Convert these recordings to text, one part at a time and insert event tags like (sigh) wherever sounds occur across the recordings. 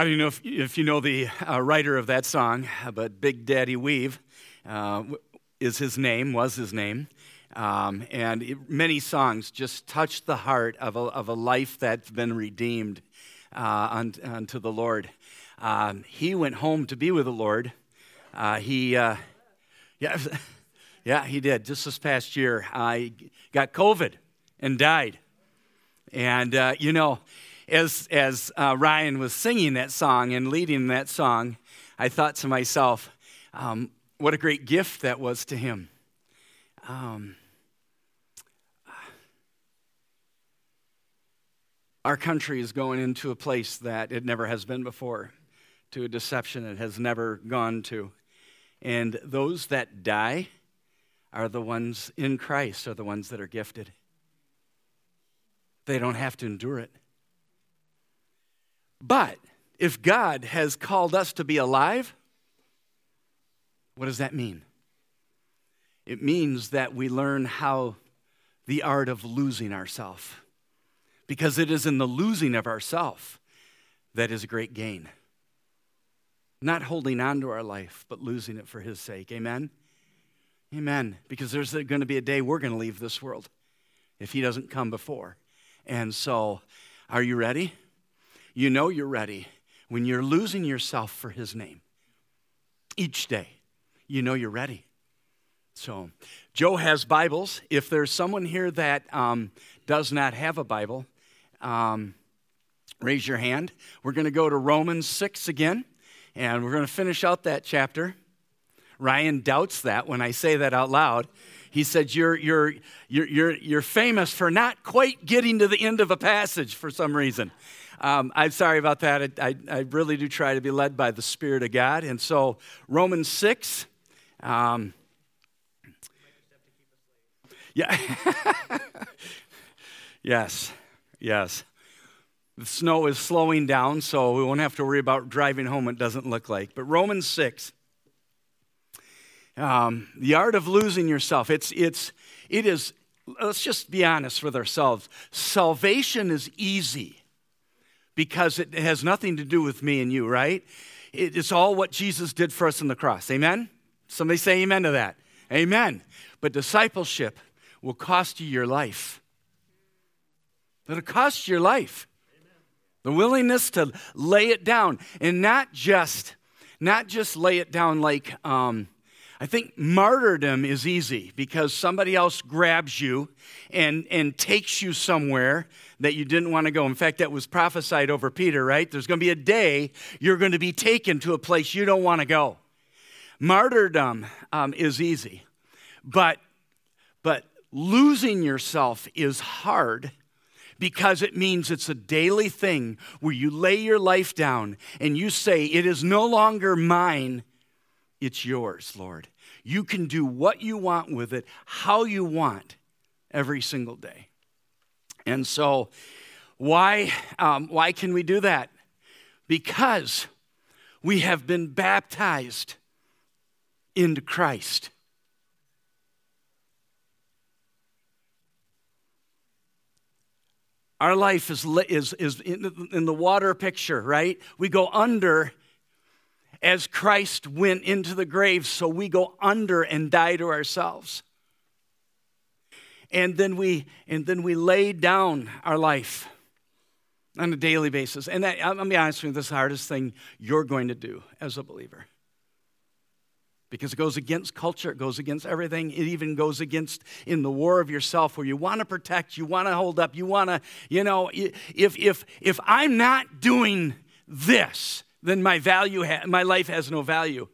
I don't know if, if you know the uh, writer of that song, but Big Daddy Weave uh, is his name, was his name. Um, and it, many songs just touch the heart of a, of a life that's been redeemed uh, unto, the Lord. Um, he went home to be with the Lord. Uh, he, uh, yeah, (laughs) yeah, he did. Just this past year, I got COVID and died. And, uh, you know, as, as uh, Ryan was singing that song and leading that song, I thought to myself, um, what a great gift that was to him. Um, our country is going into a place that it never has been before, to a deception it has never gone to. And those that die are the ones in Christ, are the ones that are gifted. They don't have to endure it. But if God has called us to be alive, what does that mean? It means that we learn how the art of losing ourselves. Because it is in the losing of ourself that is a great gain. Not holding on to our life, but losing it for His sake. Amen? Amen. Because there's going to be a day we're going to leave this world if He doesn't come before. And so, are you ready? You know you're ready when you're losing yourself for His name. Each day, you know you're ready. So, Joe has Bibles. If there's someone here that um, does not have a Bible, um, raise your hand. We're going to go to Romans 6 again, and we're going to finish out that chapter. Ryan doubts that when I say that out loud. He said, You're, you're, you're, you're, you're famous for not quite getting to the end of a passage for some reason. Um, I'm sorry about that. I, I, I, really do try to be led by the Spirit of God. And so, Romans 6. Um, yeah. (laughs) yes. Yes. The snow is slowing down, so we won't have to worry about driving home, it doesn't look like. But Romans 6. Um, the art of losing yourself. It's, it's, it is, let's just be honest with ourselves. Salvation is easy because it has nothing to do with me and you, right? It's all what Jesus did for us on the cross. Amen? Somebody say amen to that. Amen. But discipleship will cost you your life. It'll cost you your life. The willingness to lay it down and not just, not just lay it down like, um, I think martyrdom is easy because somebody else grabs you and, and takes you somewhere that you didn't want to go. In fact, that was prophesied over Peter, right? There's going to be a day you're going to be taken to a place you don't want to go. Martyrdom um, is easy, but, but losing yourself is hard because it means it's a daily thing where you lay your life down and you say, It is no longer mine, it's yours, Lord. You can do what you want with it, how you want, every single day. And so, why, um, why can we do that? Because we have been baptized into Christ. Our life is, is, is in, in the water picture, right? We go under as Christ went into the grave, so we go under and die to ourselves. And then we and then we lay down our life on a daily basis. And that, I'm be honest with you, this is the hardest thing you're going to do as a believer. Because it goes against culture, it goes against everything. It even goes against in the war of yourself where you want to protect, you want to hold up, you want to, you know, if, if, if I'm not doing this, then my value, ha- my life has no value.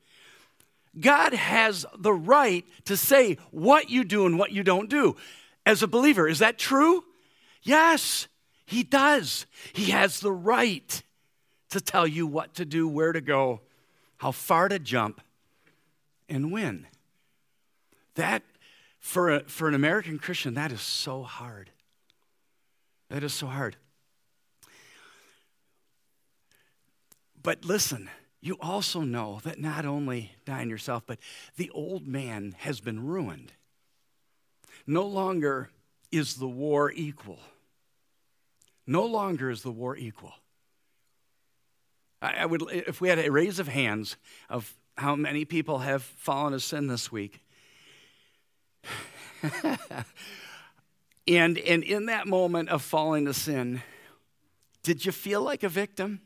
God has the right to say what you do and what you don't do. As a believer, is that true? Yes, he does. He has the right to tell you what to do, where to go, how far to jump, and when. That, for, a, for an American Christian, that is so hard. That is so hard. But listen, you also know that not only dying yourself, but the old man has been ruined. No longer is the war equal. No longer is the war equal. I, I would, if we had a raise of hands of how many people have fallen to sin this week. (laughs) and, and in that moment of falling to sin, did you feel like a victim?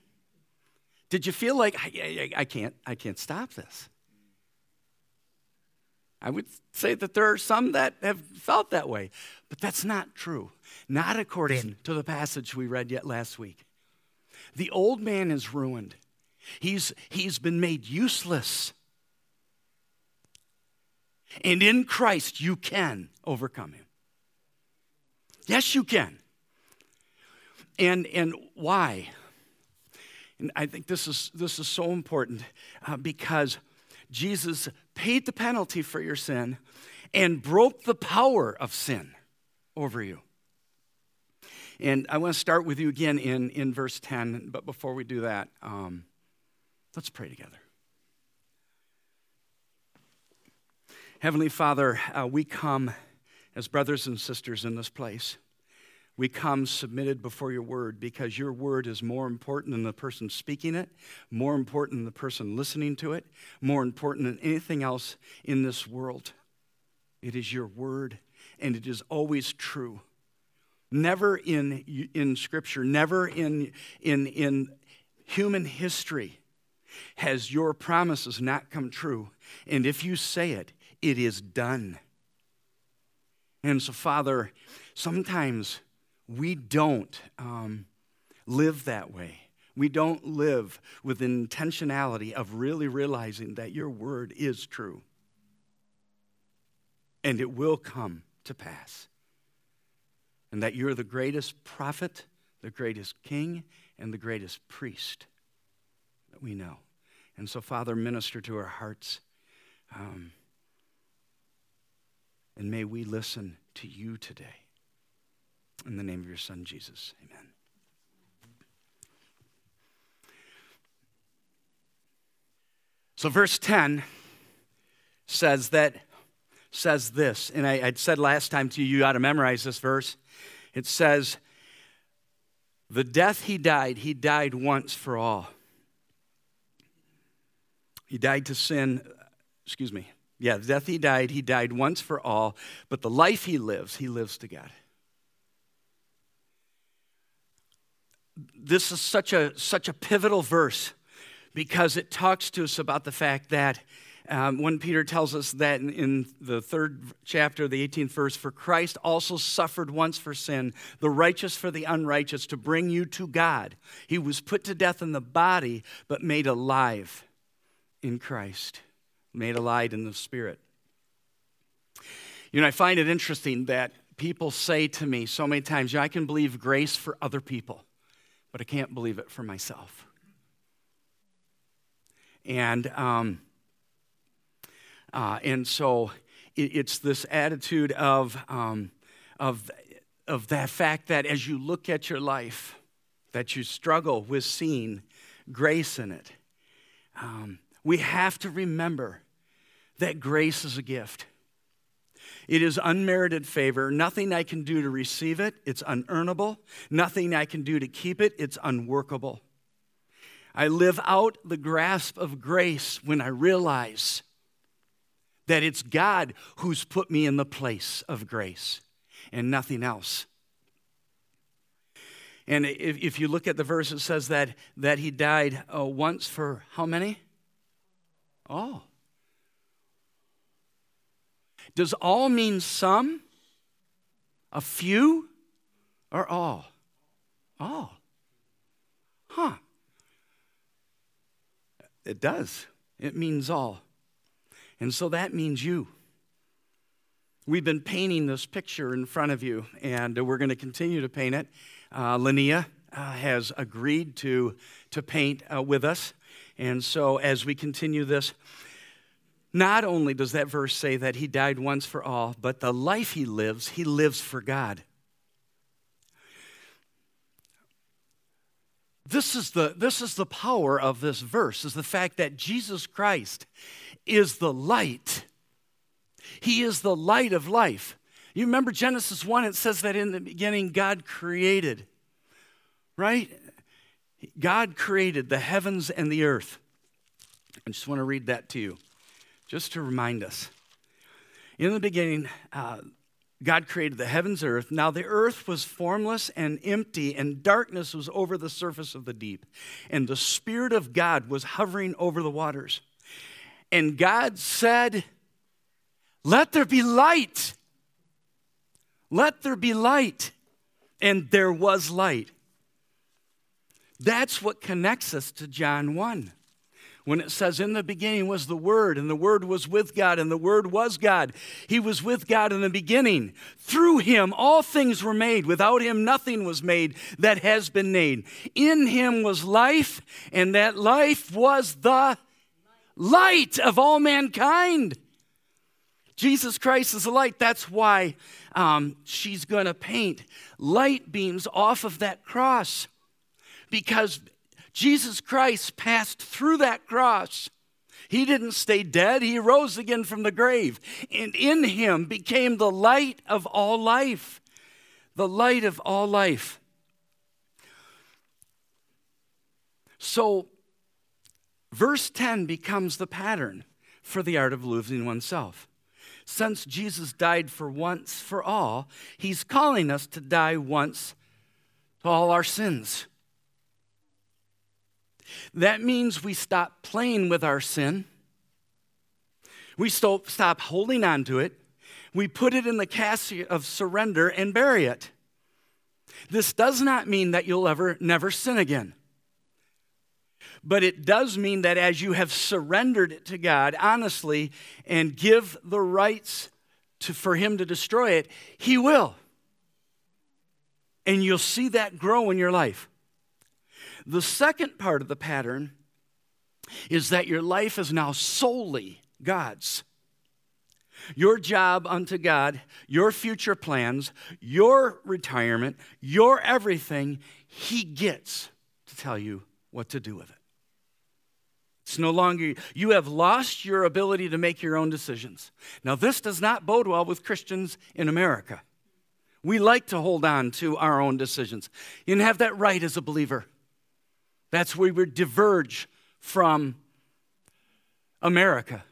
Did you feel like I, I, I, can't I can't stop this? I would say that there are some that have felt that way, but that's not true. Not according to the passage we read yet last week. The old man is ruined. He's, he's been made useless. And in Christ, you can overcome him. Yes, you can. And, and why? And I think this is, this is so important uh, because Jesus paid the penalty for your sin and broke the power of sin over you. And I want to start with you again in, in verse 10, but before we do that, um, let's pray together. Heavenly Father, uh, we come as brothers and sisters in this place. We come submitted before your word because your word is more important than the person speaking it, more important than the person listening to it, more important than anything else in this world. It is your word, and it is always true. Never in, in Scripture, never in, in, in human history has your promises not come true. And if you say it, it is done. And so, Father, sometimes we don't um, live that way. We don't live with intentionality of really realizing that your word is true. And it will come to pass and that you're the greatest prophet, the greatest king, and the greatest priest that we know. And so, Father, minister to our hearts. Um, and may we listen to you today. In the name of your Son, Jesus. Amen. So, verse 10 says that says this, and I, would said last time to you, you ought to memorize this verse. It says, The death he died, he died once for all. He died to sin, excuse me. Yeah, the death he died, he died once for all, but the life he lives, he lives to God. This is such a, such a pivotal verse because it talks to us about the fact that um, when Peter tells us that in, in, the third chapter, the 18th verse, for Christ also suffered once for sin, the righteous for the unrighteous, to bring you to God. He was put to death in the body, but made alive in Christ, made alive in the Spirit. You know, I find it interesting that people say to me so many times, I can believe grace for other people, but I can't believe it for myself. And, um, uh, and so it, it's this attitude of, um, of, of that fact that as you look at your life, that you struggle with seeing grace in it. Um, we have to remember that grace is a gift. It is unmerited favor. Nothing I can do to receive it, it's unearnable. Nothing I can do to keep it, it's unworkable. I live out the grasp of grace when I realize that it's God who's put me in the place of grace and nothing else. And if, if you look at the verse, it says that, that he died uh, once for how many? All. Does all mean some, a few, or all? All. Huh. It does. It means all. And so that means you. We've been painting this picture in front of you, and we're going to continue to paint it. Uh, Linnea uh, has agreed to, to paint uh, with us. And so as we continue this, not only does that verse say that he died once for all, but the life he lives, he lives for God. This is the, this is the power of this verse, is the fact that Jesus Christ is the light. He is the light of life. You remember Genesis 1, it says that in the beginning God created, right? God created the heavens and the earth. I just want to read that to you, just to remind us. In the beginning, uh, God created the heavens and earth. Now the earth was formless and empty, and darkness was over the surface of the deep. And the Spirit of God was hovering over the waters. And God said, Let there be light. Let there be light. And there was light. That's what connects us to John 1 when it says, In the beginning was the Word, and the Word was with God, and the Word was God. He was with God in the beginning. Through Him, all things were made. Without Him, nothing was made that has been made. In Him was life, and that life was the light of all mankind. Jesus Christ is the light. That's why um, she's going to paint light beams off of that cross because Jesus Christ passed through that cross. He didn't stay dead, he rose again from the grave. And in him became the light of all life. The light of all life. So, verse 10 becomes the pattern for the art of losing oneself. Since Jesus died for once for all, he's calling us to die once to all our sins. That means we stop playing with our sin. We stop, holding on to it. We put it in the casket of surrender and bury it. This does not mean that you'll ever never sin again. But it does mean that as you have surrendered it to God honestly and give the rights to, for Him to destroy it, He will. And you'll see that grow in your life. The second part of the pattern is that your life is now solely God's. Your job unto God, your future plans, your retirement, your everything, He gets to tell you what to do with it. It's no longer, you have lost your ability to make your own decisions. Now, this does not bode well with Christians in America. We like to hold on to our own decisions. You have that right as a believer. That's where we diverge from America.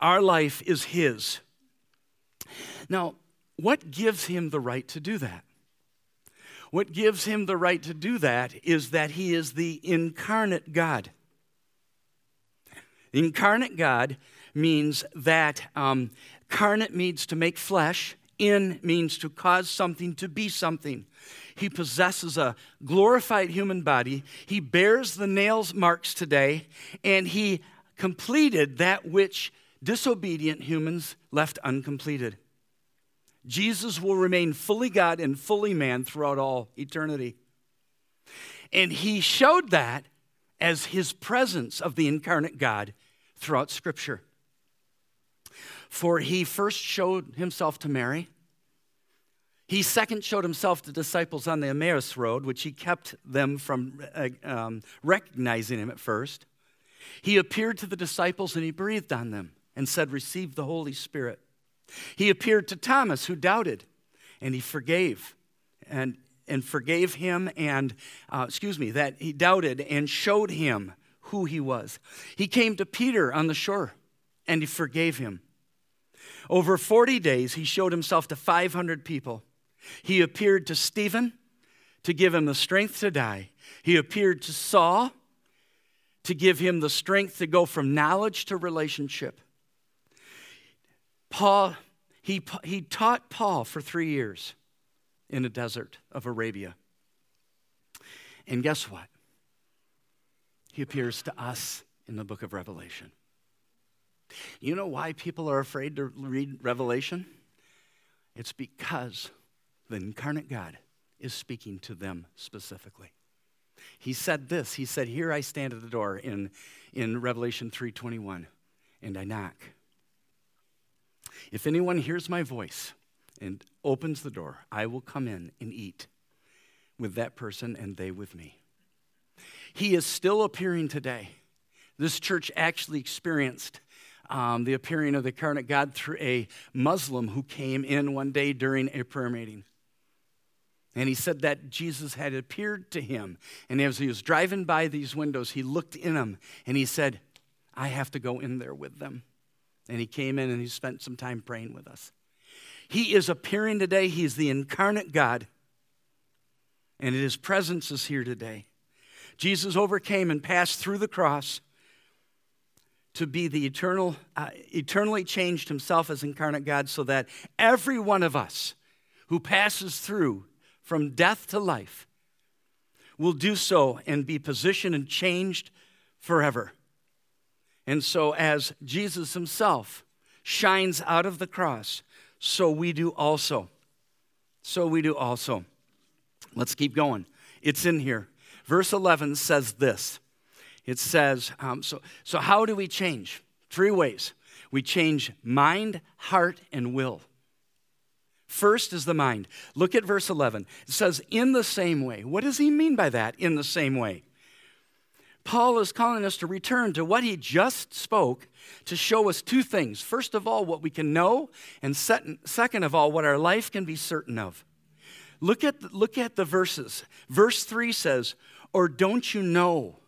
Our life is His. Now, what gives Him the right to do that? What gives Him the right to do that is that He is the incarnate God. Incarnate God means that um, carnate means to make flesh, in means to cause something to be something. He possesses a glorified human body. He bears the nails marks today, and he completed that which disobedient humans left uncompleted. Jesus will remain fully God and fully man throughout all eternity. And he showed that as his presence of the incarnate God throughout Scripture. For he first showed himself to Mary, he second showed himself to disciples on the Emmaus Road, which he kept them from uh, um, recognizing him at first. He appeared to the disciples and he breathed on them and said, Receive the Holy Spirit. He appeared to Thomas, who doubted, and he forgave and, and forgave him, and, uh, excuse me, that he doubted and showed him who he was. He came to Peter on the shore and he forgave him. Over 40 days, he showed himself to 500 people he appeared to Stephen to give him the strength to die. He appeared to Saul to give him the strength to go from knowledge to relationship. Paul, he, he taught Paul for three years in the desert of Arabia. And guess what? He appears to us in the book of Revelation. You know why people are afraid to read Revelation? It's because the incarnate God is speaking to them specifically. He said this. He said, "Here I stand at the door in, in Revelation 3:21, and I knock. If anyone hears my voice and opens the door, I will come in and eat with that person and they with me." He is still appearing today. This church actually experienced um, the appearing of the incarnate God through a Muslim who came in one day during a prayer meeting. And he said that Jesus had appeared to him. And as he was driving by these windows, he looked in them and he said, I have to go in there with them. And he came in and he spent some time praying with us. He is appearing today. He's the incarnate God. And his presence is here today. Jesus overcame and passed through the cross to be the eternal, uh, eternally changed himself as incarnate God so that every one of us who passes through from death to life will do so and be positioned and changed forever. And so, as Jesus himself shines out of the cross, so we do also. So we do also. Let's keep going. It's in here. Verse 11 says this it says, um, so, so how do we change? Three ways. We change mind, heart, and will. First is the mind. Look at verse 11. It says, in the same way. What does he mean by that, in the same way? Paul is calling us to return to what he just spoke to show us two things. First of all, what we can know, and second of all, what our life can be certain of. Look at, look at the verses. Verse 3 says, Or don't you know?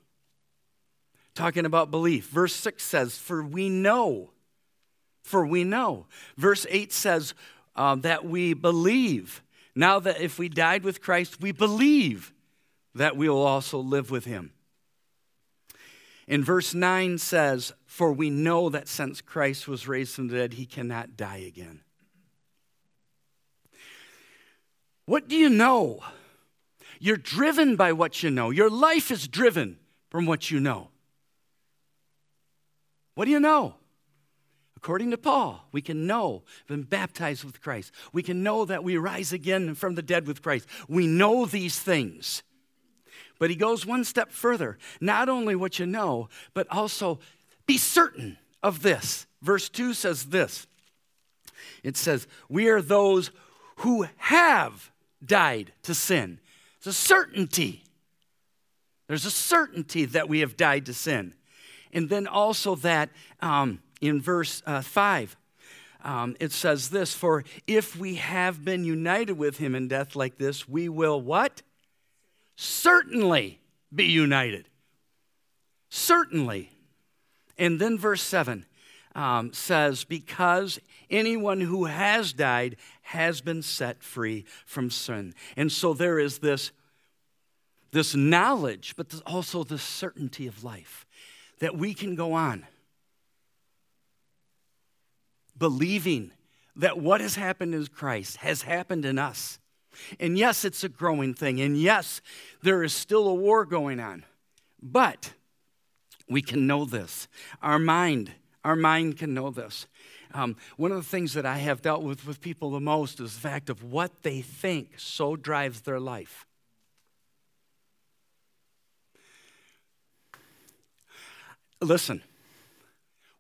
Talking about belief. Verse 6 says, For we know. For we know. Verse 8 says uh, that we believe. Now that if we died with Christ, we believe that we will also live with him. In verse 9 says, For we know that since Christ was raised from the dead, he cannot die again. What do you know? You're driven by what you know. Your life is driven from what you know. What do you know? According to Paul, we can know been baptized with Christ. We can know that we rise again from the dead with Christ. We know these things. But he goes one step further. Not only what you know, but also be certain of this. Verse 2 says this it says, We are those who have died to sin. It's a certainty. There's a certainty that we have died to sin. And then also that um, in verse uh, 5, um, it says this For if we have been united with him in death like this, we will what? certainly be united. Certainly. And then verse 7 um, says, Because anyone who has died has been set free from sin. And so there is this, this knowledge, but also the certainty of life that we can go on believing that what has happened in Christ has happened in us. And yes, it's a growing thing. And yes, there is still a war going on. But we can know this. Our mind, our mind can know this. Um, one of the things that I have dealt with with people the most is the fact of what they think so drives their life. Listen,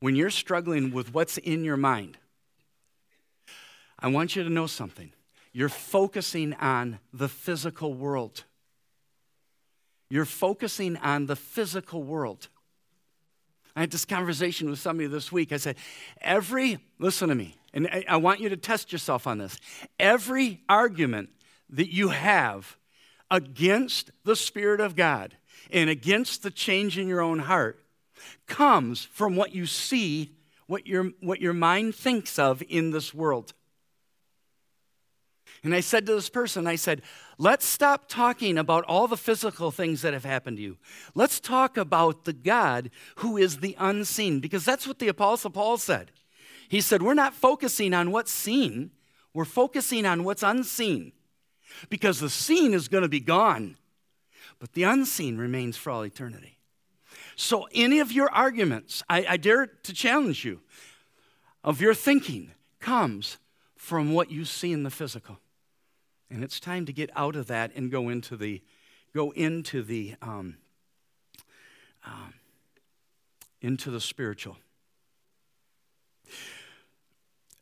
when you're struggling with what's in your mind, I want you to know something you're focusing on the physical world. You're focusing on the physical world. I had this conversation with somebody this week. I said, every, listen to me, and I want you to test yourself on this. Every argument that you have against the Spirit of God and against the change in your own heart comes from what you see, what your, what your mind thinks of in this world. And I said to this person, I said, let's stop talking about all the physical things that have happened to you. Let's talk about the God who is the unseen, because that's what the Apostle Paul said. He said, We're not focusing on what's seen, we're focusing on what's unseen, because the seen is going to be gone, but the unseen remains for all eternity. So, any of your arguments, I, I dare to challenge you, of your thinking comes from what you see in the physical. And it's time to get out of that and go into the, go into the, um, um, into the spiritual.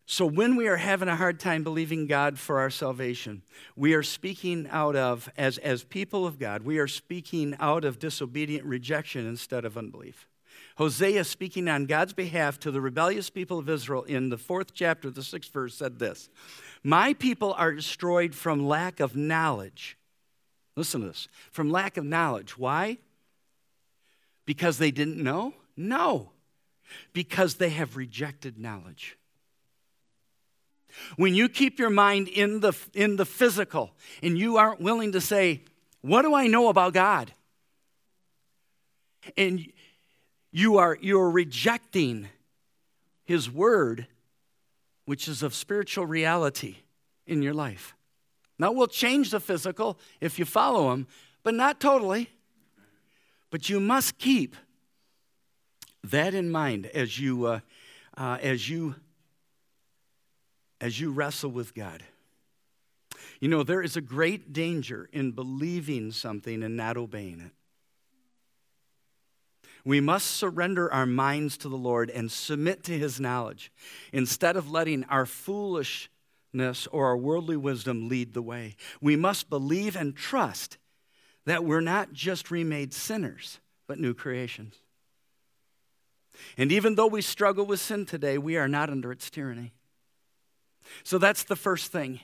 So, when we are having a hard time believing God for our salvation, we are speaking out of, as, as people of God, we are speaking out of disobedient rejection instead of unbelief. Hosea, speaking on God's behalf to the rebellious people of Israel in the fourth chapter, the sixth verse, said this My people are destroyed from lack of knowledge. Listen to this from lack of knowledge. Why? Because they didn't know? No, because they have rejected knowledge. When you keep your mind in the, in the physical and you aren't willing to say, What do I know about God? And you are, you are rejecting His Word, which is of spiritual reality in your life. Now, we'll change the physical if you follow Him, but not totally. But you must keep that in mind as you, uh, uh, as you as you wrestle with God. You know, there is a great danger in believing something and not obeying it. We must surrender our minds to the Lord and submit to His knowledge instead of letting our foolishness or our worldly wisdom lead the way. We must believe and trust that we're not just remade sinners, but new creations. And even though we struggle with sin today, we are not under its tyranny. So that's the first thing.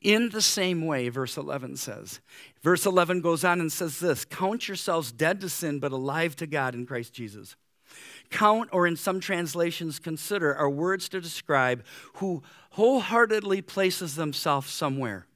In the same way, verse 11 says. Verse 11 goes on and says this Count yourselves dead to sin, but alive to God in Christ Jesus. Count, or in some translations, consider, are words to describe who wholeheartedly places themselves somewhere.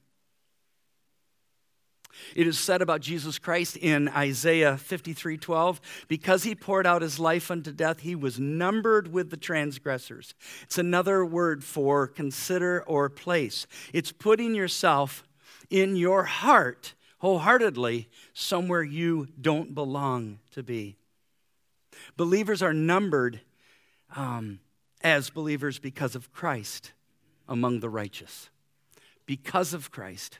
It is said about Jesus Christ in Isaiah 53 12, because he poured out his life unto death, he was numbered with the transgressors. It's another word for consider or place. It's putting yourself in your heart wholeheartedly somewhere you don't belong to be. Believers are numbered um, as believers because of Christ among the righteous. Because of Christ.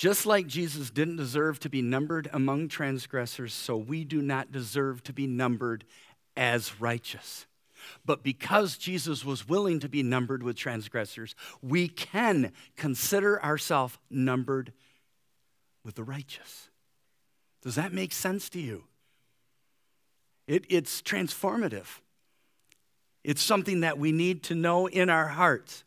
Just like Jesus didn't deserve to be numbered among transgressors, so we do not deserve to be numbered as righteous. But because Jesus was willing to be numbered with transgressors, we can consider ourselves numbered with the righteous. Does that make sense to you? It, it's transformative. It's something that we need to know in our hearts.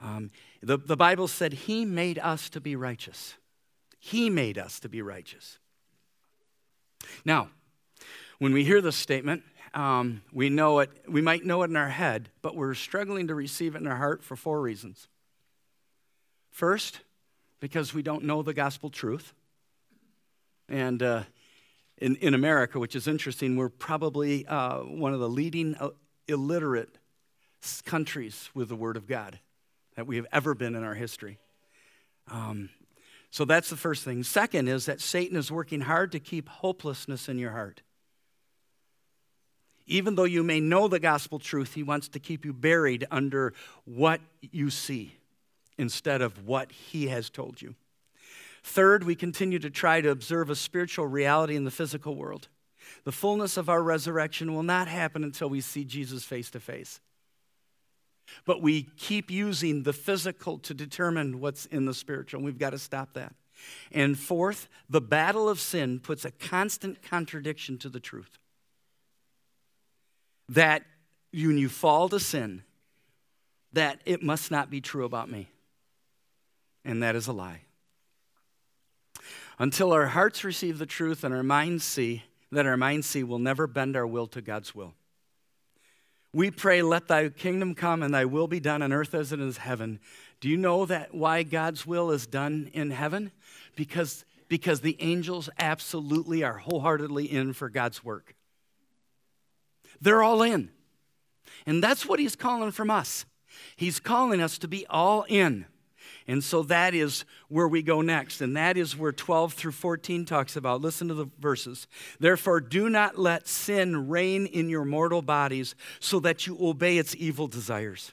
Um, the, the Bible said He made us to be righteous. He made us to be righteous. Now, when we hear this statement, um, we know it, we might know it in our head, but we're struggling to receive it in our heart for four reasons. First, because we don't know the gospel truth. And uh, in, in America, which is interesting, we're probably uh, one of the leading uh, illiterate countries with the Word of God that we have ever been in our history. Um, so that's the first thing. Second is that Satan is working hard to keep hopelessness in your heart. Even though you may know the gospel truth, he wants to keep you buried under what you see instead of what he has told you. Third, we continue to try to observe a spiritual reality in the physical world. The fullness of our resurrection will not happen until we see Jesus face to face. But we keep using the physical to determine what's in the spiritual. We've got to stop that. And fourth, the battle of sin puts a constant contradiction to the truth. That when you fall to sin, that it must not be true about me. And that is a lie. Until our hearts receive the truth and our minds see, that our minds see, will never bend our will to God's will. We pray, let thy kingdom come and thy will be done on earth as it is heaven. Do you know that why God's will is done in heaven? Because, because the angels absolutely are wholeheartedly in for God's work. They're all in. And that's what he's calling from us. He's calling us to be all in. And so that is where we go next. And that is where 12 through 14 talks about. Listen to the verses. Therefore, do not let sin reign in your mortal bodies so that you obey its evil desires.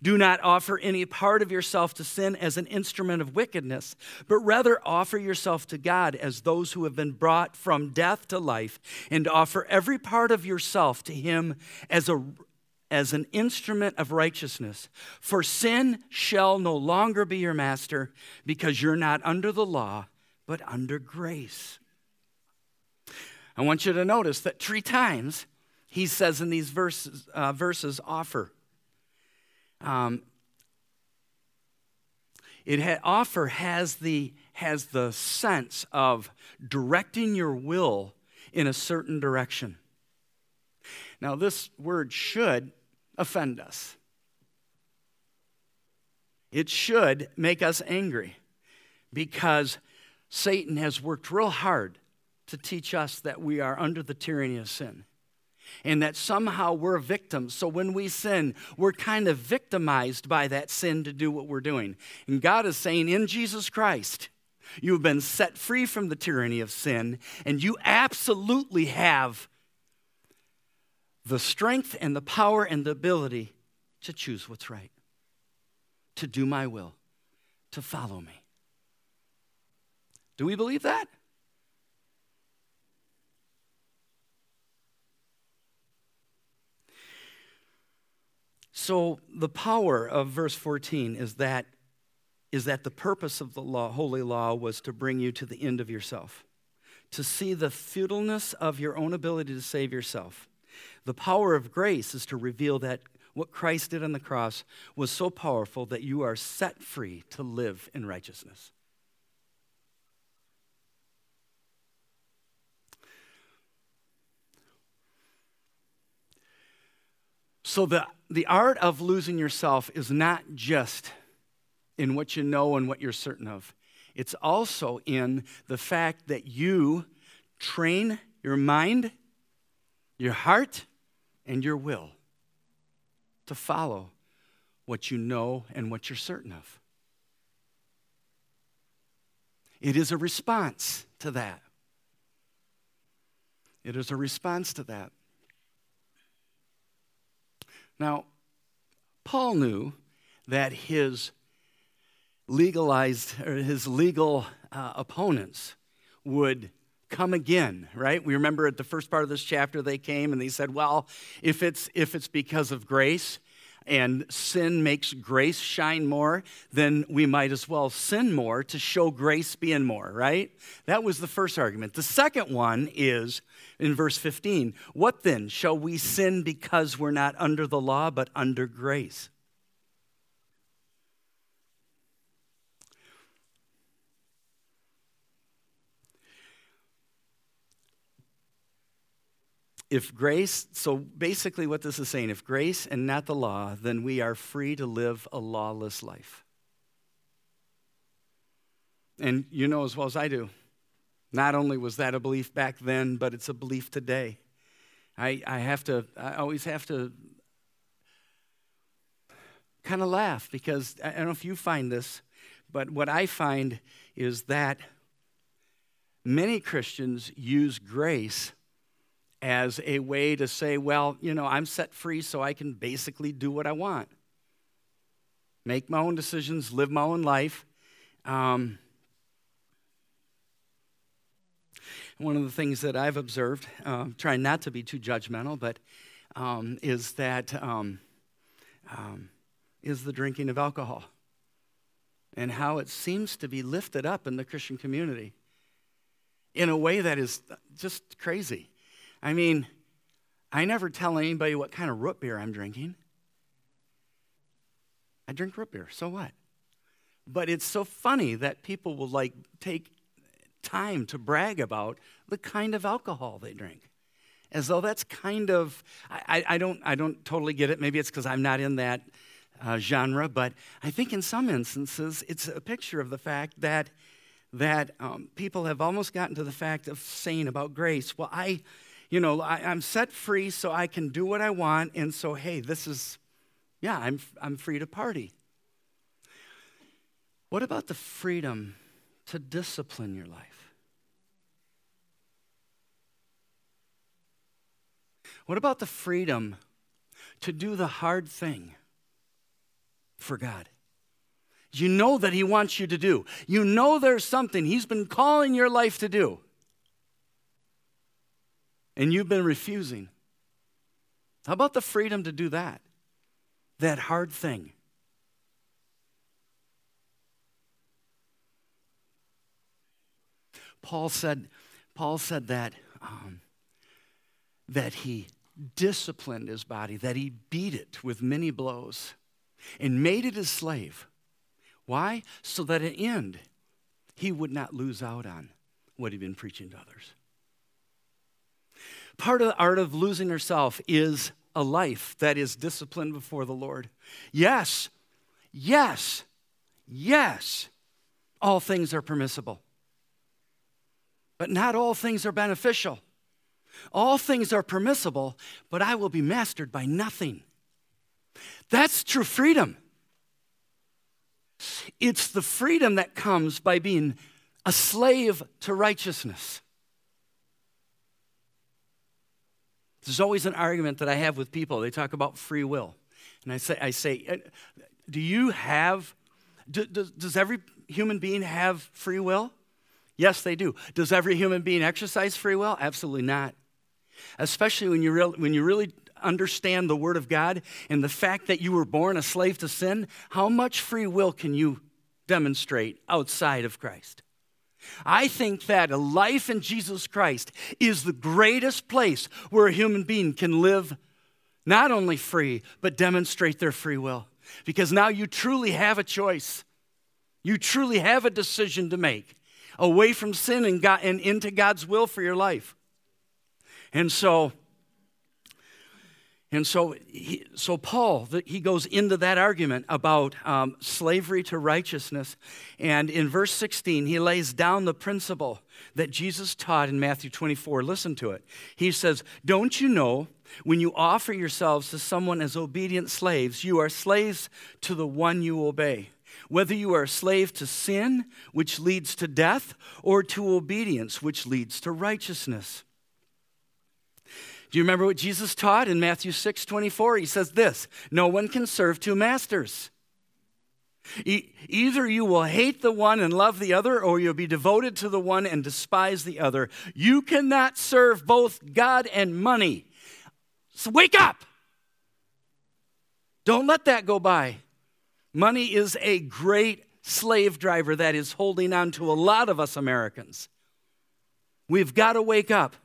Do not offer any part of yourself to sin as an instrument of wickedness, but rather offer yourself to God as those who have been brought from death to life, and offer every part of yourself to Him as a as an instrument of righteousness. For sin shall no longer be your master because you're not under the law, but under grace. I want you to notice that three times he says in these verses, uh, verses offer. Um, it ha- offer has the, has the sense of directing your will in a certain direction. Now, this word should offend us. It should make us angry because Satan has worked real hard to teach us that we are under the tyranny of sin and that somehow we're victims. So when we sin, we're kind of victimized by that sin to do what we're doing. And God is saying, in Jesus Christ, you have been set free from the tyranny of sin, and you absolutely have the strength and the power and the ability to choose what's right, to do my will, to follow me. Do we believe that? So the power of verse 14 is that is that the purpose of the law, holy law was to bring you to the end of yourself, to see the futileness of your own ability to save yourself. The power of grace is to reveal that what Christ did on the cross was so powerful that you are set free to live in righteousness. So, the, the art of losing yourself is not just in what you know and what you're certain of, it's also in the fact that you train your mind, your heart, and your will to follow what you know and what you're certain of. It is a response to that. It is a response to that. Now, Paul knew that his legalized or his legal uh, opponents would come again right we remember at the first part of this chapter they came and they said well if it's if it's because of grace and sin makes grace shine more, then we might as well sin more to show grace being more, right? That was the first argument. The second one is in verse 15 What then? Shall we sin because we're not under the law, but under grace? If grace, so basically what this is saying, if grace and not the law, then we are free to live a lawless life. And you know as well as I do, not only was that a belief back then, but it's a belief today. I, I have to, I always have to kind of laugh because I don't know if you find this, but what I find is that many Christians use grace as a way to say, well, you know, I'm set free so I can basically do what I want, make my own decisions, live my own life. Um, one of the things that I've observed, uh, trying not to be too judgmental, but um, is that um, um, is the drinking of alcohol and how it seems to be lifted up in the Christian community in a way that is just crazy. I mean, I never tell anybody what kind of root beer I'm drinking. I drink root beer, so what? But it's so funny that people will like take time to brag about the kind of alcohol they drink. As though that's kind of, I, I don't, I don't totally get it. Maybe it's because I'm not in that uh, genre, but I think in some instances it's a picture of the fact that, that um, people have almost gotten to the fact of saying about grace, well, I, you know, I, am set free so I can do what I want. And so, hey, this is, yeah, I'm, I'm free to party. What about the freedom to discipline your life? What about the freedom to do the hard thing for God? You know that He wants you to do. You know there's something He's been calling your life to do and you've been refusing. How about the freedom to do that? That hard thing. Paul said, Paul said that um, that he disciplined his body, that he beat it with many blows and made it his slave. Why? So that at end, he would not lose out on what he'd been preaching to others. Part of the art of losing herself is a life that is disciplined before the Lord. Yes, yes, yes, all things are permissible. But not all things are beneficial. All things are permissible, but I will be mastered by nothing. That's true freedom. It's the freedom that comes by being a slave to righteousness. There's always an argument that I have with people. They talk about free will. And I say, I say uh, do you have, do, does, does every human being have free will? Yes, they do. Does every human being exercise free will? Absolutely not. Especially when you, when you really understand the Word of God and the fact that you were born a slave to sin, how much free will can you demonstrate outside of Christ? I think that a life in Jesus Christ is the greatest place where a human being can live not only free, but demonstrate their free will. Because now you truly have a choice. You truly have a decision to make away from sin and, God, and into God's will for your life. And so, and so, he, so Paul, he goes into that argument about um, slavery to righteousness. And in verse 16, he lays down the principle that Jesus taught in Matthew 24. Listen to it. He says, Don't you know when you offer yourselves to someone as obedient slaves, you are slaves to the one you obey? Whether you are a slave to sin, which leads to death, or to obedience, which leads to righteousness. Do you remember what Jesus taught in Matthew 6 24? He says this No one can serve two masters. E- either you will hate the one and love the other, or you'll be devoted to the one and despise the other. You cannot serve both God and money. So wake up! Don't let that go by. Money is a great slave driver that is holding on to a lot of us Americans. We've got to wake up.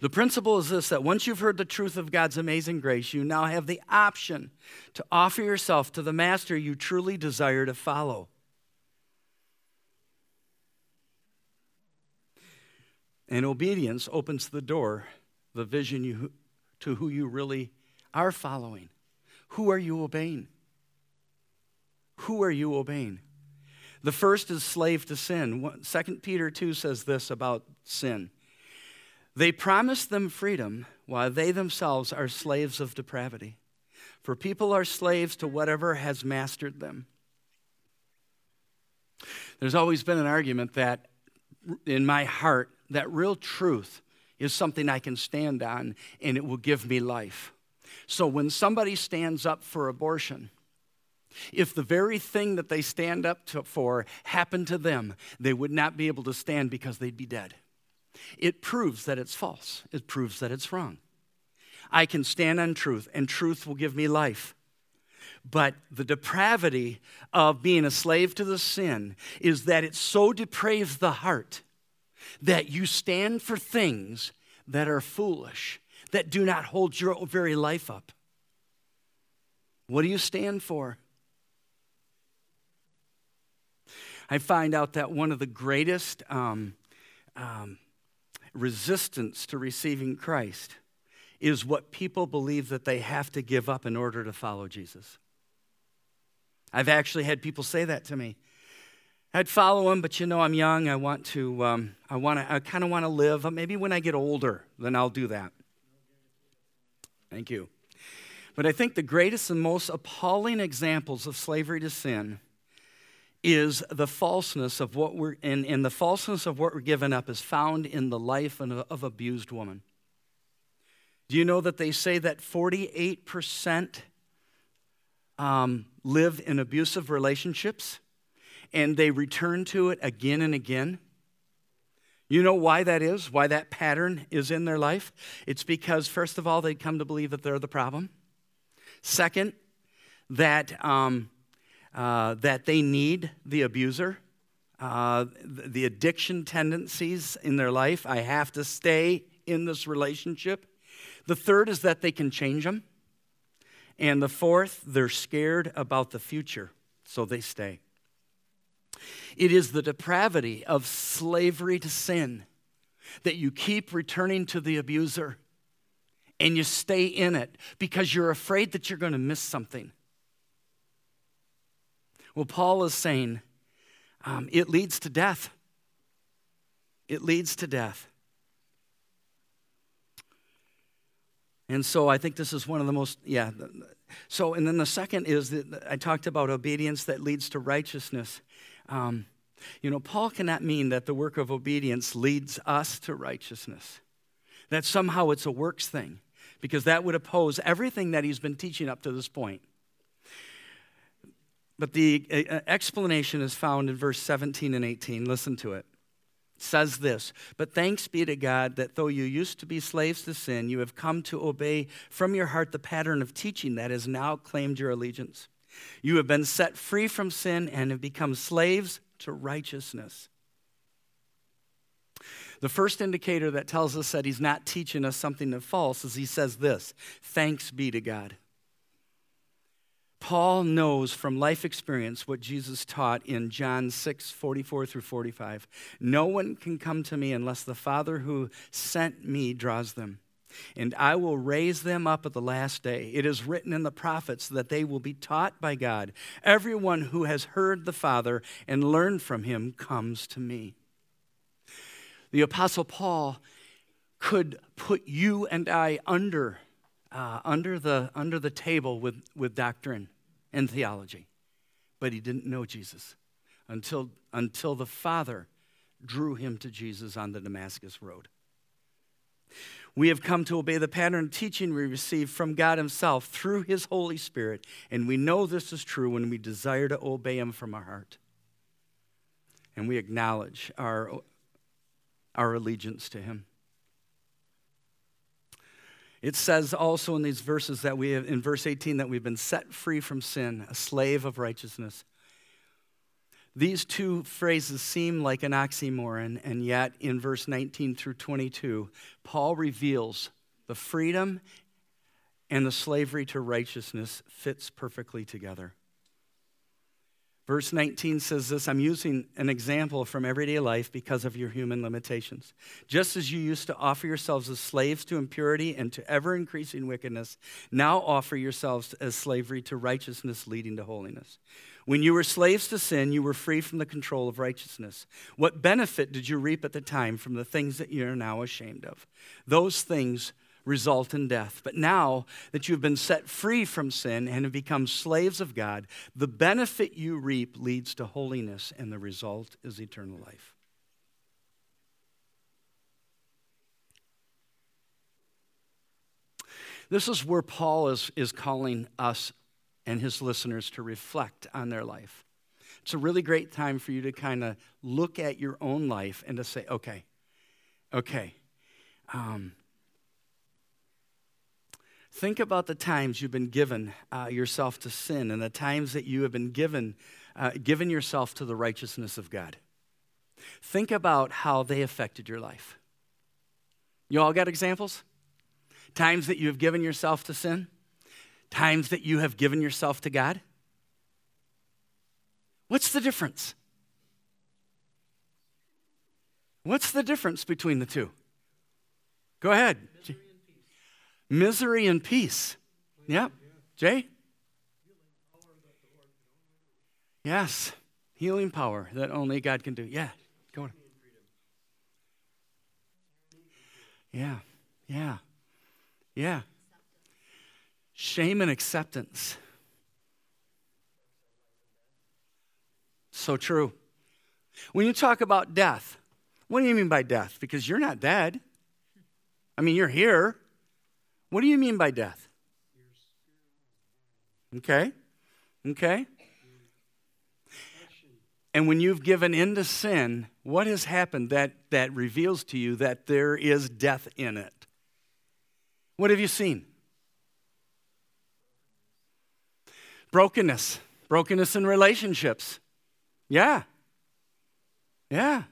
The principle is this that once you've heard the truth of God's amazing grace, you now have the option to offer yourself to the master you truly desire to follow. And obedience opens the door, the vision you, to who you really are following. Who are you obeying? Who are you obeying? The first is slave to sin. 2 Peter 2 says this about sin. They promise them freedom while they themselves are slaves of depravity. For people are slaves to whatever has mastered them. There's always been an argument that in my heart that real truth is something I can stand on and it will give me life. So when somebody stands up for abortion, if the very thing that they stand up to, for happened to them, they would not be able to stand because they'd be dead. It proves that it's false, it proves that it's wrong. I can stand on truth, and truth will give me life. But the depravity of being a slave to the sin is that it so depraves the heart that you stand for things that are foolish, that do not hold your very life up. What do you stand for? I find out that one of the greatest um, um, resistance to receiving Christ is what people believe that they have to give up in order to follow Jesus. I've actually had people say that to me. I'd follow him, but you know, I'm young. I want to, um, I want to, I kind of want to live. Maybe when I get older, then I'll do that. Thank you. But I think the greatest and most appalling examples of slavery to sin is the falseness of what we're and, and the falseness of what we're giving up is found in the life of, of abused woman. Do you know that they say that 48% um, live in abusive relationships and they return to it again and again? You know why that is why that pattern is in their life? It's because first of all they come to believe that they're the problem. Second that um, uh, that they need the abuser uh, the addiction tendencies in their life. I have to stay in this relationship. The third is that they can change them. And the fourth, they're scared about the future, so they stay. It is the depravity of slavery to sin that you keep returning to the abuser and you stay in it because you're afraid that you're going to miss something. Well, Paul is saying um, it leads to death. It leads to death. And so I think this is one of the most, yeah. So, and then the second is that I talked about obedience that leads to righteousness. Um, you know, Paul cannot mean that the work of obedience leads us to righteousness, that somehow it's a works thing, because that would oppose everything that he's been teaching up to this point. But the uh, uh, explanation is found in verse 17 and 18. Listen to it. it. says this But thanks be to God that though you used to be slaves to sin, you have come to obey from your heart the pattern of teaching that has now claimed your allegiance. You have been set free from sin and have become slaves to righteousness. The first indicator that tells us that he's not teaching us something that's false is he says this Thanks be to God. Paul knows from life experience what Jesus taught in John 6 44 through 45. No one can come to me unless the Father who sent me draws them and I will raise them up at the last day. It is written in the prophets that they will be taught by God. Everyone who has heard the Father and learned from him comes to me. The Apostle Paul could put you and I under, uh, under, the, under the table with, with doctrine and theology, but he didn't know Jesus until, until the Father drew him to Jesus on the Damascus Road. We have come to obey the pattern of teaching we receive from God Himself through His Holy Spirit, and we know this is true when we desire to obey Him from our heart. And we acknowledge our, our allegiance to Him. It says also in these verses that we have, in verse 18, that we've been set free from sin, a slave of righteousness. These two phrases seem like an oxymoron, and yet in verse 19 through 22, Paul reveals the freedom and the slavery to righteousness fits perfectly together. Verse 19 says this I'm using an example from everyday life because of your human limitations. Just as you used to offer yourselves as slaves to impurity and to ever increasing wickedness, now offer yourselves as slavery to righteousness leading to holiness. When you were slaves to sin, you were free from the control of righteousness. What benefit did you reap at the time from the things that you are now ashamed of? Those things result in death. But now that you've been set free from sin and have become slaves of God, the benefit you reap leads to holiness, and the result is eternal life. This is where Paul is, is calling us and his listeners to reflect on their life. It's a really great time for you to kind of look at your own life and to say, okay, okay, um, think about the times you've been given uh, yourself to sin and the times that you have been given, uh, given yourself to the righteousness of God. Think about how they affected your life. You all got examples? Times that you have given yourself to sin? times that you have given yourself to God? What's the difference? What's the difference between the two? Go ahead. Misery and peace. Yeah. Jay? Yes. Healing power that only God can do. Yeah. Go on. Yeah. Yeah. Yeah. Shame and acceptance. So true. When you talk about death, what do you mean by death? Because you're not dead. I mean, you're here. What do you mean by death? Okay. Okay. And when you've given in to sin, what has happened that, that reveals to you that there is death in it? What have you seen? Brokenness, brokenness in relationships. Yeah. Yeah.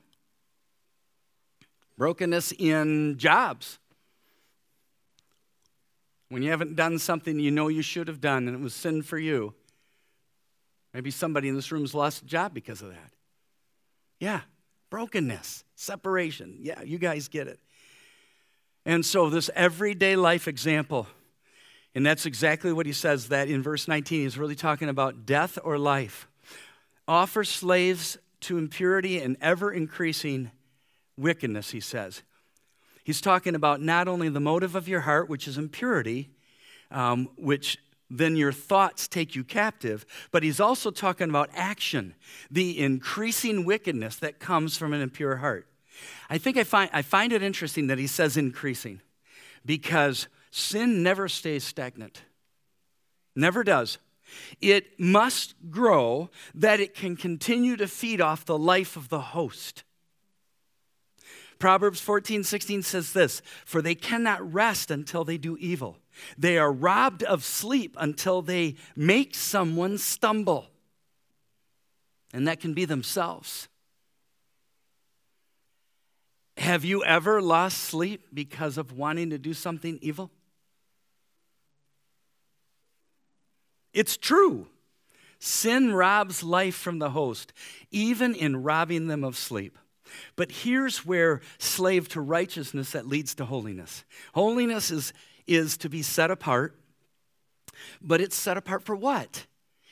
Brokenness in jobs. When you haven't done something you know you should have done and it was sin for you. Maybe somebody in this room has lost a job because of that. Yeah, brokenness, separation. Yeah, you guys get it. And so, this everyday life example, and that's exactly what he says that in verse 19, he's really talking about death or life. Offer slaves to impurity and ever increasing wickedness, he says. He's talking about not only the motive of your heart, which is impurity, um, which then your thoughts take you captive. But he's also talking about action, the increasing wickedness that comes from an impure heart. I think I find, I find it interesting that he says increasing because sin never stays stagnant, never does. It must grow that it can continue to feed off the life of the host. Proverbs 14, 16 says this For they cannot rest until they do evil. They are robbed of sleep until they make someone stumble. And that can be themselves. Have you ever lost sleep because of wanting to do something evil? It's true. Sin robs life from the host, even in robbing them of sleep. But here's where slave to righteousness that leads to holiness. Holiness is, is to be set apart, but it's set apart for what?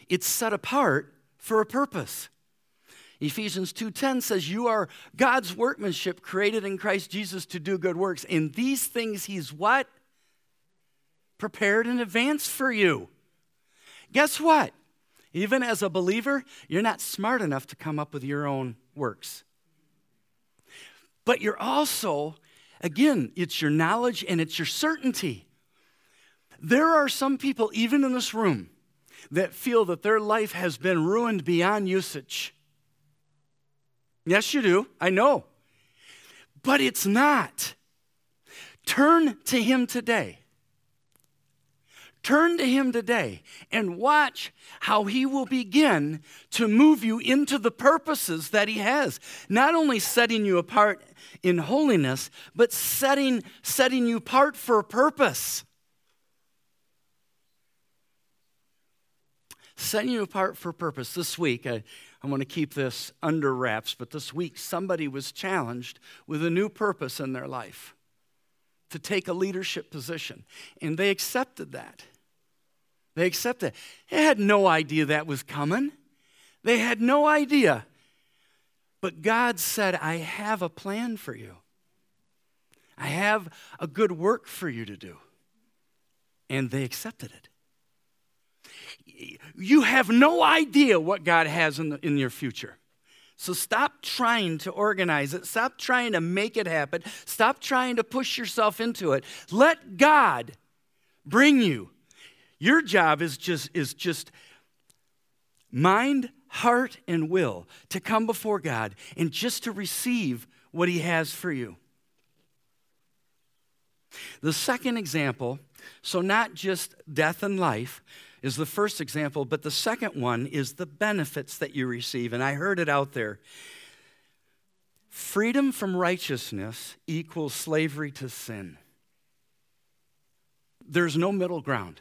It's set apart for a purpose. Ephesians 2:10 says you are God's workmanship created in Christ Jesus to do good works. And these things he's what? Prepared in advance for you. Guess what? Even as a believer, you're not smart enough to come up with your own works. But you're also, again, it's your knowledge and it's your certainty. There are some people, even in this room, that feel that their life has been ruined beyond usage. Yes, you do. I know. But it's not. Turn to Him today. Turn to Him today and watch how He will begin to move you into the purposes that He has. Not only setting you apart in holiness, but setting, setting you apart for a purpose. Setting you apart for a purpose. This week, I, I want to keep this under wraps, but this week somebody was challenged with a new purpose in their life to take a leadership position, and they accepted that. They accepted. They had no idea that was coming. They had no idea but God said, I have a plan for you. I have a good work for you to do. And they accepted it. You have no idea what God has in, the, in your future. So stop trying to organize it. Stop trying to make it happen. Stop trying to push yourself into it. Let God bring you. Your job is just, is just mind, heart and will to come before God and just to receive what He has for you. The second example, so not just death and life, is the first example, but the second one is the benefits that you receive. And I heard it out there. Freedom from righteousness equals slavery to sin. There's no middle ground.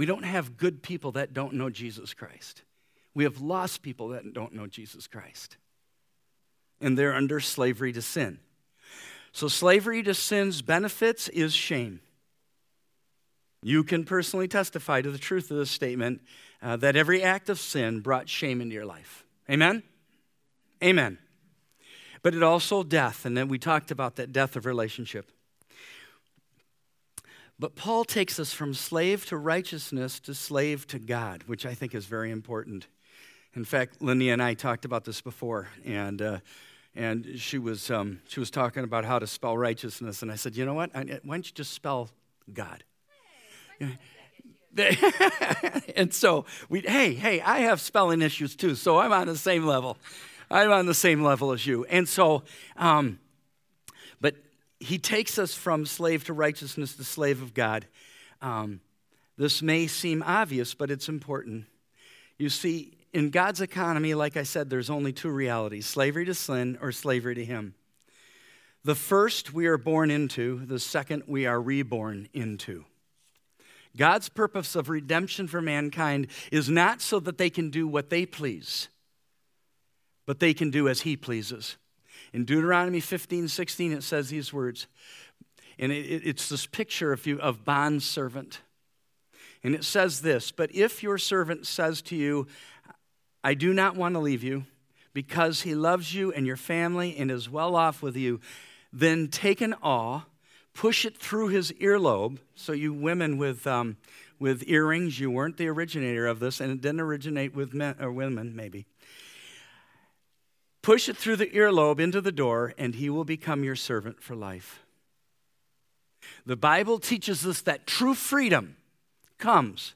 We don't have good people that don't know Jesus Christ. We have lost people that don't know Jesus Christ. And they're under slavery to sin. So, slavery to sin's benefits is shame. You can personally testify to the truth of this statement uh, that every act of sin brought shame into your life. Amen? Amen. But it also death, and then we talked about that death of relationship. But Paul takes us from slave to righteousness to slave to God, which I think is very important. In fact, Lindy and I talked about this before, and, uh, and she, was, um, she was talking about how to spell righteousness. And I said, you know what? Why don't you just spell God? Hey, (laughs) and so we, hey, hey, I have spelling issues too, so I'm on the same level. I'm on the same level as you. And so, um, he takes us from slave to righteousness the slave of God. Um, this may seem obvious, but it's important. You see, in God's economy, like I said, there's only two realities slavery to sin or slavery to Him. The first we are born into, the second we are reborn into. God's purpose of redemption for mankind is not so that they can do what they please, but they can do as He pleases. In Deuteronomy 15, 16, it says these words, and it, it, it's this picture of, you, of bond servant. And it says this But if your servant says to you, I do not want to leave you, because he loves you and your family and is well off with you, then take an awl, push it through his earlobe. So, you women with, um, with earrings, you weren't the originator of this, and it didn't originate with men or women, maybe. Push it through the earlobe into the door, and he will become your servant for life. The Bible teaches us that true freedom comes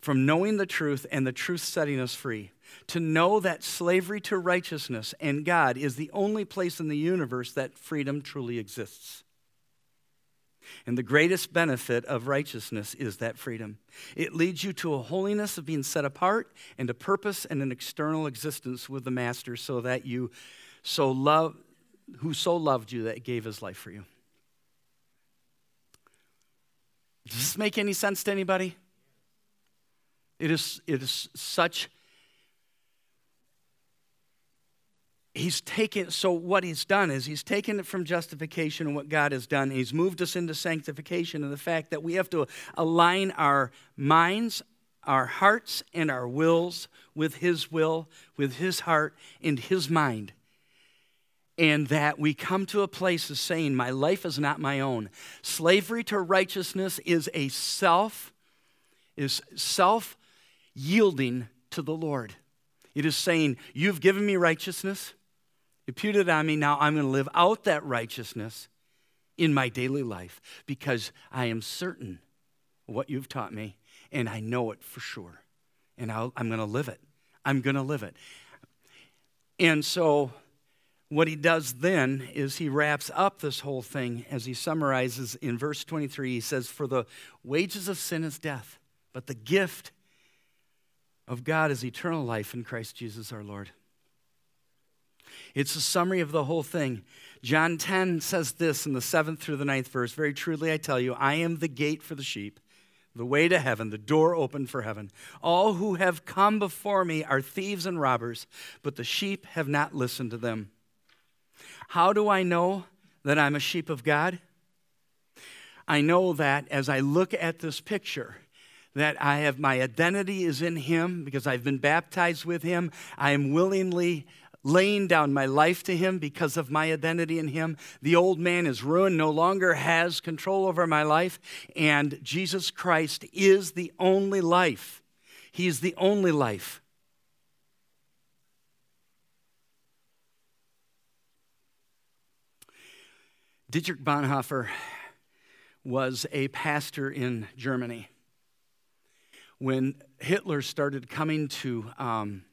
from knowing the truth and the truth setting us free. To know that slavery to righteousness and God is the only place in the universe that freedom truly exists. And the greatest benefit of righteousness is that freedom. It leads you to a holiness of being set apart and a purpose and an external existence with the Master so that you so love who so loved you that gave his life for you. Does this make any sense to anybody? It is, it is such. He's taken, so what he's done is he's taken it from justification and what God has done. He's moved us into sanctification and the fact that we have to align our minds, our hearts, and our wills with his will, with his heart, and his mind and that we come to a place of saying, My life is not my own. Slavery to righteousness is a self, is self yielding to the Lord. It is saying, You've given me righteousness, put on me, now I'm going to live out that righteousness in my daily life because I am certain what you've taught me and I know it for sure. And i am going to live it. I'm going to live it. And so what he does then is he wraps up this whole thing as he summarizes in verse 23. He says, For the wages of sin is death, but the gift of God is eternal life in Christ Jesus our Lord. It's a summary of the whole thing. John 10 says this in the seventh through the ninth verse Very truly I tell you, I am the gate for the sheep, the way to heaven, the door open for heaven. All who have come before me are thieves and robbers, but the sheep have not listened to them. How do I know that I'm a sheep of God? I know that as I look at this picture, that I have my identity is in Him because I've been baptized with Him. I am willingly laying down my life to Him because of my identity in Him. The old man is ruined, no longer has control over my life, and Jesus Christ is the only life. He is the only life. Dietrich Bonhoeffer was a pastor in Germany. When Hitler started coming to, um,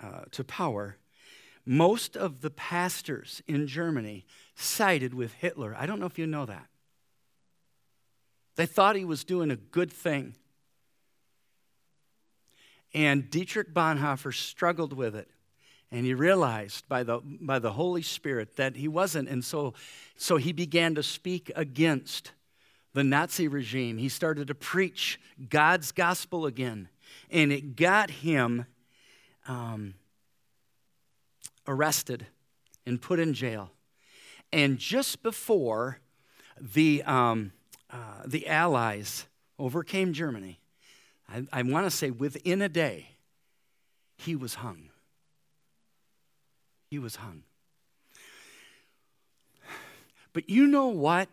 uh, to power, most of the pastors in Germany sided with Hitler. I don't know if you know that. They thought he was doing a good thing. And Dietrich Bonhoeffer struggled with it. And he realized by the, by the Holy Spirit that he wasn't. And so, so he began to speak against the Nazi regime. He started to preach God's gospel again. And it got him um, arrested and put in jail. And just before the, um, uh, the Allies overcame Germany, I, I want to say within a day, he was hung he was hung. But you know what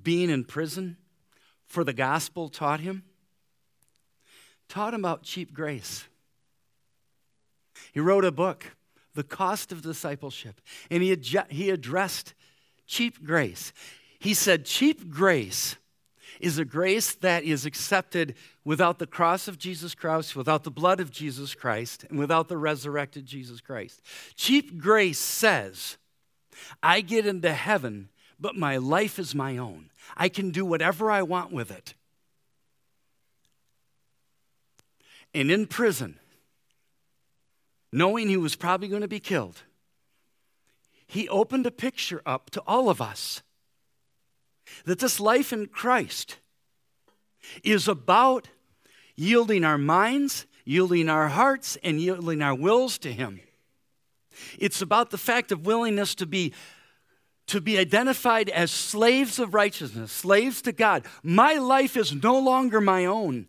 being in prison for the gospel taught him? Taught him about cheap grace. He wrote a book, The Cost of Discipleship, and he, he addressed cheap grace. He said, Cheap grace is a grace that is accepted without the cross of Jesus Christ, without the blood of Jesus Christ, and without the resurrected Jesus Christ. Cheap grace says, I get into heaven, but my life is my own. I can do whatever I want with it. and in prison, knowing he was probably going to be killed, he opened a picture up to all of us that this life in Christ is about yielding our minds, yielding our hearts, and yielding our wills to Him. It's about the fact of willingness to be to be identified as slaves of righteousness, slaves to God. My life is no longer my own.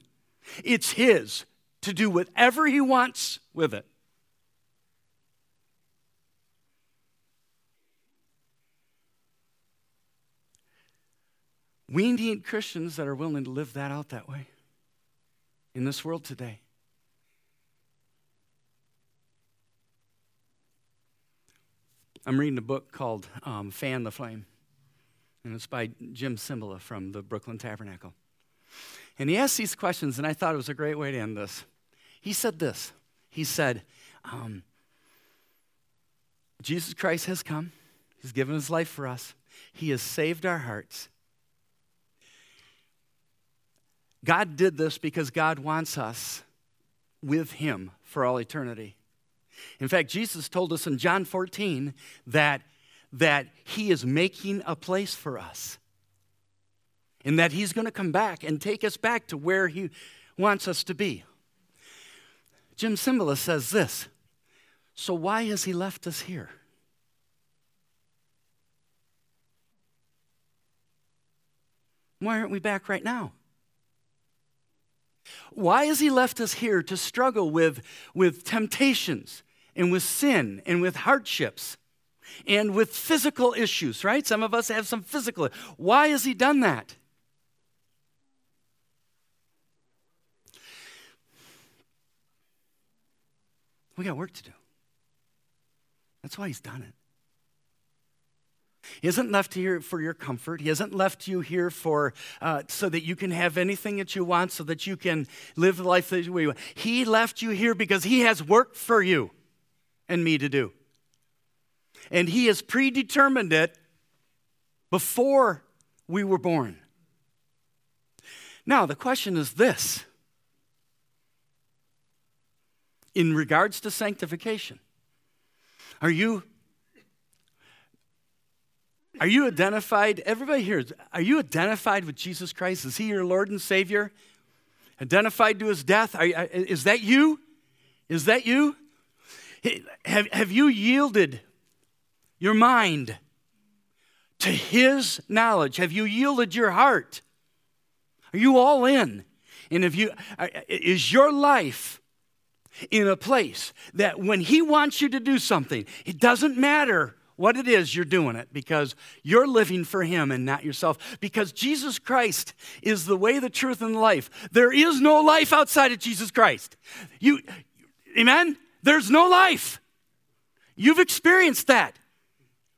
It's his to do whatever he wants with it. We need Christians that are willing to live that out that way in this world today. I'm reading a book called um, Fan the Flame, and it's by Jim Cymbala from the Brooklyn Tabernacle. And he asked these questions, and I thought it was a great way to end this. He said this He said, um, Jesus Christ has come, He's given His life for us, He has saved our hearts. God did this because God wants us with Him for all eternity. In fact, Jesus told us in John 14 that, that He is making a place for us and that He's going to come back and take us back to where He wants us to be. Jim Cymbala says this So, why has He left us here? Why aren't we back right now? Why has he left us here to struggle with, with temptations and with sin and with hardships and with physical issues, right? Some of us have some physical. Why has he done that? We got work to do. That's why he's done it. He isn't left here for your comfort. He hasn't left you here for uh, so that you can have anything that you want, so that you can live the life that you want. He left you here because he has work for you and me to do. And he has predetermined it before we were born. Now, the question is this in regards to sanctification, are you are you identified? Everybody here, are you identified with Jesus Christ? Is he your Lord and Savior? Identified to his death? Are, uh, is that you? Is that you? Have, have you yielded your mind to his knowledge? Have you yielded your heart? Are you all in? And if you is your life in a place that when he wants you to do something, it doesn't matter what it is, you're doing it because you're living for Him and not yourself. Because Jesus Christ is the way, the truth, and the life. There is no life outside of Jesus Christ. You, amen? There's no life. You've experienced that.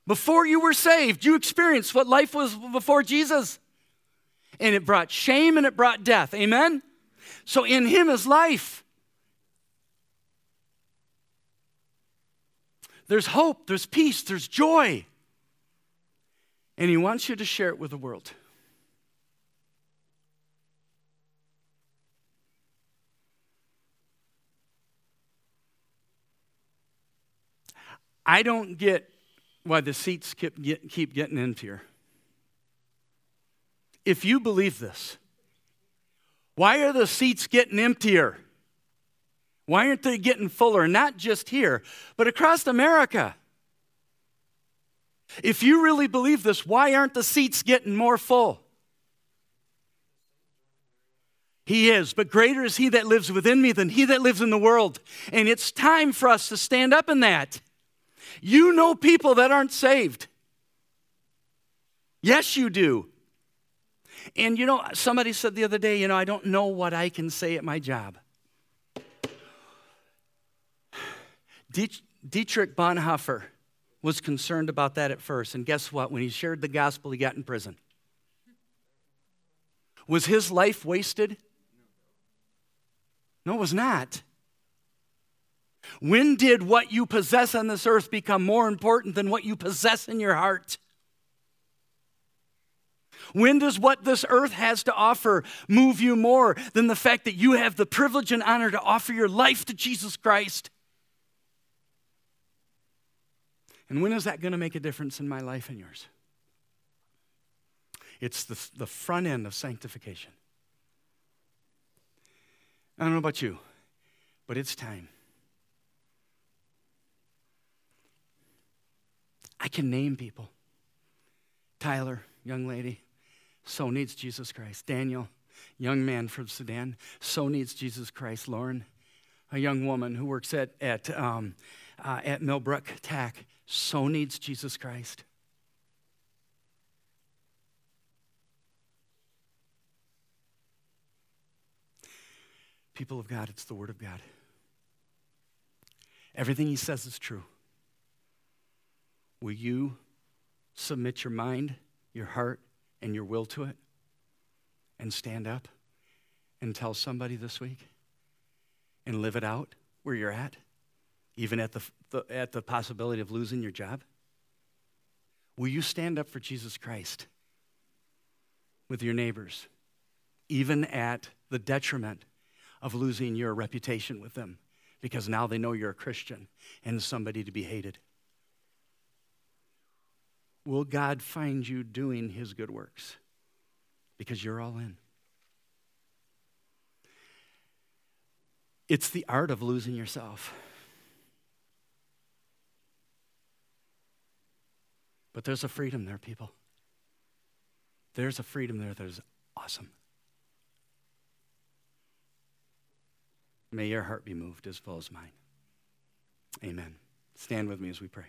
Before you were saved, you experienced what life was before Jesus. And it brought shame and it brought death. Amen? So in Him is life. There's hope, there's peace, there's joy. And He wants you to share it with the world. I don't get why the seats keep, get, keep getting emptier. If you believe this, why are the seats getting emptier? Why aren't they getting fuller? Not just here, but across America. If you really believe this, why aren't the seats getting more full? He is, but greater is He that lives within me than He that lives in the world. And it's time for us to stand up in that. You know people that aren't saved. Yes, you do. And you know, somebody said the other day, you know, I don't know what I can say at my job. Dietrich Bonhoeffer was concerned about that at first. And guess what? When he shared the gospel, he got in prison. Was his life wasted? No, it was not. When did what you possess on this earth become more important than what you possess in your heart? When does what this earth has to offer move you more than the fact that you have the privilege and honor to offer your life to Jesus Christ? And when is that going to make a difference in my life and yours? It's the, the front end of sanctification. I don't know about you, but it's time. I can name people. Tyler, young lady, so needs Jesus Christ. Daniel, young man from Sudan, so needs Jesus Christ. Lauren, a young woman who works at, at, um, uh, at Millbrook TAC, so needs Jesus Christ. People of God, it's the Word of God. Everything He says is true. Will you submit your mind, your heart, and your will to it and stand up and tell somebody this week and live it out where you're at, even at the, the, at the possibility of losing your job? Will you stand up for Jesus Christ with your neighbors, even at the detriment of losing your reputation with them because now they know you're a Christian and somebody to be hated? Will God find you doing his good works? Because you're all in. It's the art of losing yourself. But there's a freedom there, people. There's a freedom there that is awesome. May your heart be moved as well as mine. Amen. Stand with me as we pray.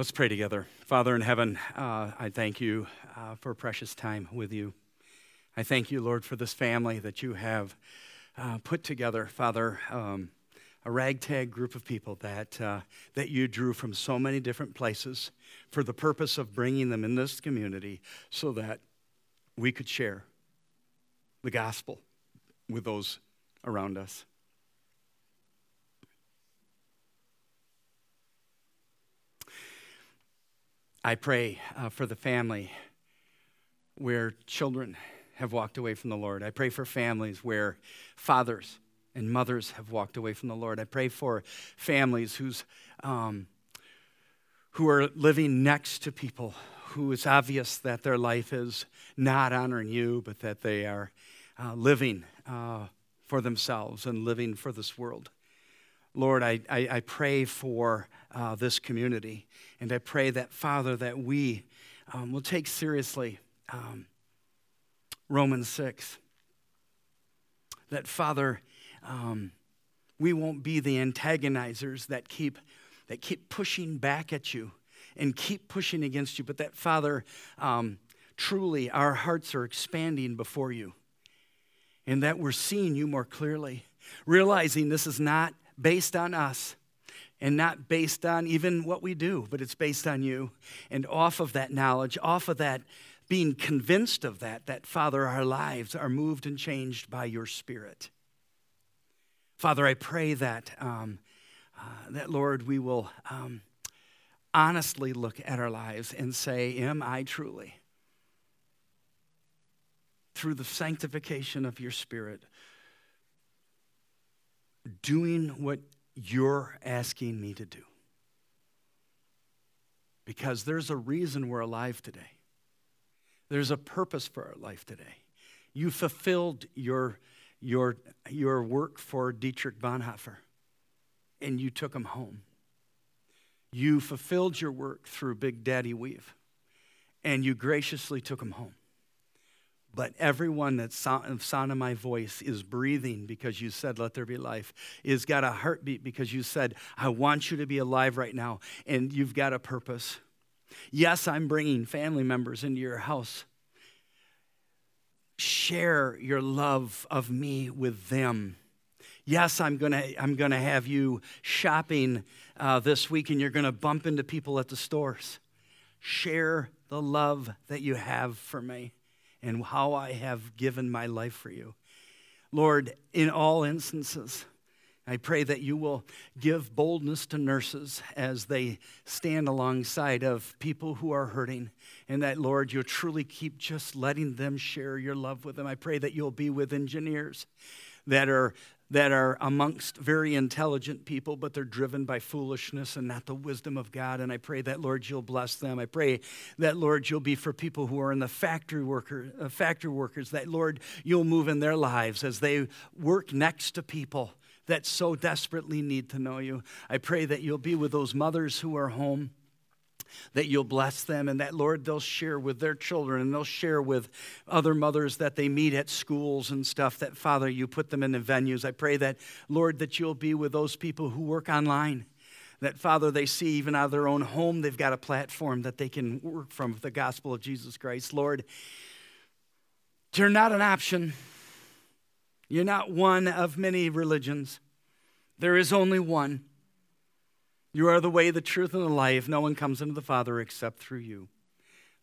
Let's pray together. Father in heaven, uh, I thank you uh, for precious time with you. I thank you, Lord, for this family that you have uh, put together, Father, um, a ragtag group of people that, uh, that you drew from so many different places for the purpose of bringing them in this community so that we could share the gospel with those around us. I pray uh, for the family where children have walked away from the Lord. I pray for families where fathers and mothers have walked away from the Lord. I pray for families who's, um, who are living next to people who it's obvious that their life is not honoring you, but that they are uh, living uh, for themselves and living for this world. Lord, I, I, I pray for uh, this community, and I pray that, Father, that we um, will take seriously um, Romans 6. That, Father, um, we won't be the antagonizers that keep, that keep pushing back at you and keep pushing against you, but that, Father, um, truly our hearts are expanding before you and that we're seeing you more clearly, realizing this is not based on us and not based on even what we do, but it's based on you. And off of that knowledge, off of that being convinced of that, that, Father, our lives are moved and changed by your Spirit. Father, I pray that, um, uh, that Lord, we will um, honestly look at our lives and say, Am I truly, through the sanctification of your Spirit, doing what you're asking me to do? Because there's a reason we're alive today. There's a purpose for our life today. You fulfilled your, your, your work for Dietrich Bonhoeffer, and you took him home. You fulfilled your work through Big Daddy Weave, and you graciously took him home. But everyone that's sound, of my voice is breathing because you said, Let there be life, is got a heartbeat because you said, I want you to be alive right now, and you've got a purpose. Yes, I'm bringing family members into your house. Share your love of me with them. Yes, I'm to I'm to have you shopping uh, this week and you're to bump into people at the stores. Share the love that you have for me and how I have given my life for you. Lord, in all instances, I pray that you will give boldness to nurses as they stand alongside of people who are hurting, and that, Lord, you'll truly keep just letting them share your love with them. I pray that you'll be with engineers that are that are amongst very intelligent people, but they're driven by foolishness and not the wisdom of God. And I pray that, Lord, you'll bless them. I pray that, Lord, you'll be for people who are in the factory, worker, uh, factory workers, that, Lord, you'll move in their lives as they work next to people that so desperately need to know you. I pray that you'll be with those mothers who are home that you'll bless them and that, Lord, they'll share with their children and they'll share with other mothers that they meet at schools and stuff, that, Father, you put them in the venues. I pray that, Lord, that you'll be with those people who work online. That, Father, they see even out of their own home, they've got a platform that they can work from the gospel of Jesus Christ. Lord, you're not an option. You're not one of many religions. There is only one. You are the way, the truth, and the life. No one comes into the Father except through you.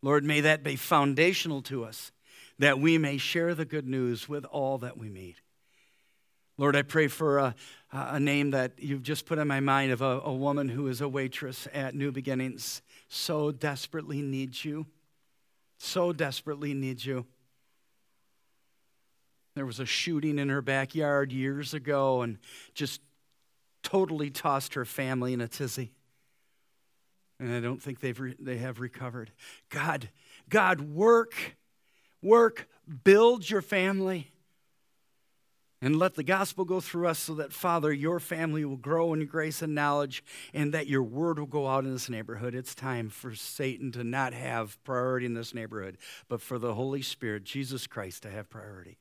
Lord, may that be foundational to us, that we may share the good news with all that we meet. Lord, I pray for a, a name that you've just put in my mind of a, a woman who is a waitress at New Beginnings, so desperately needs you, so desperately needs you. There was a shooting in her backyard years ago, and just totally tossed her family in a tizzy. And I don't think they've re- they have recovered. God, God, work, work, build your family. And let the gospel go through us so that, Father, your family will grow in grace and knowledge and that your word will go out in this neighborhood. It's time for Satan to not have priority in this neighborhood, but for the Holy Spirit, Jesus Christ, to have priority.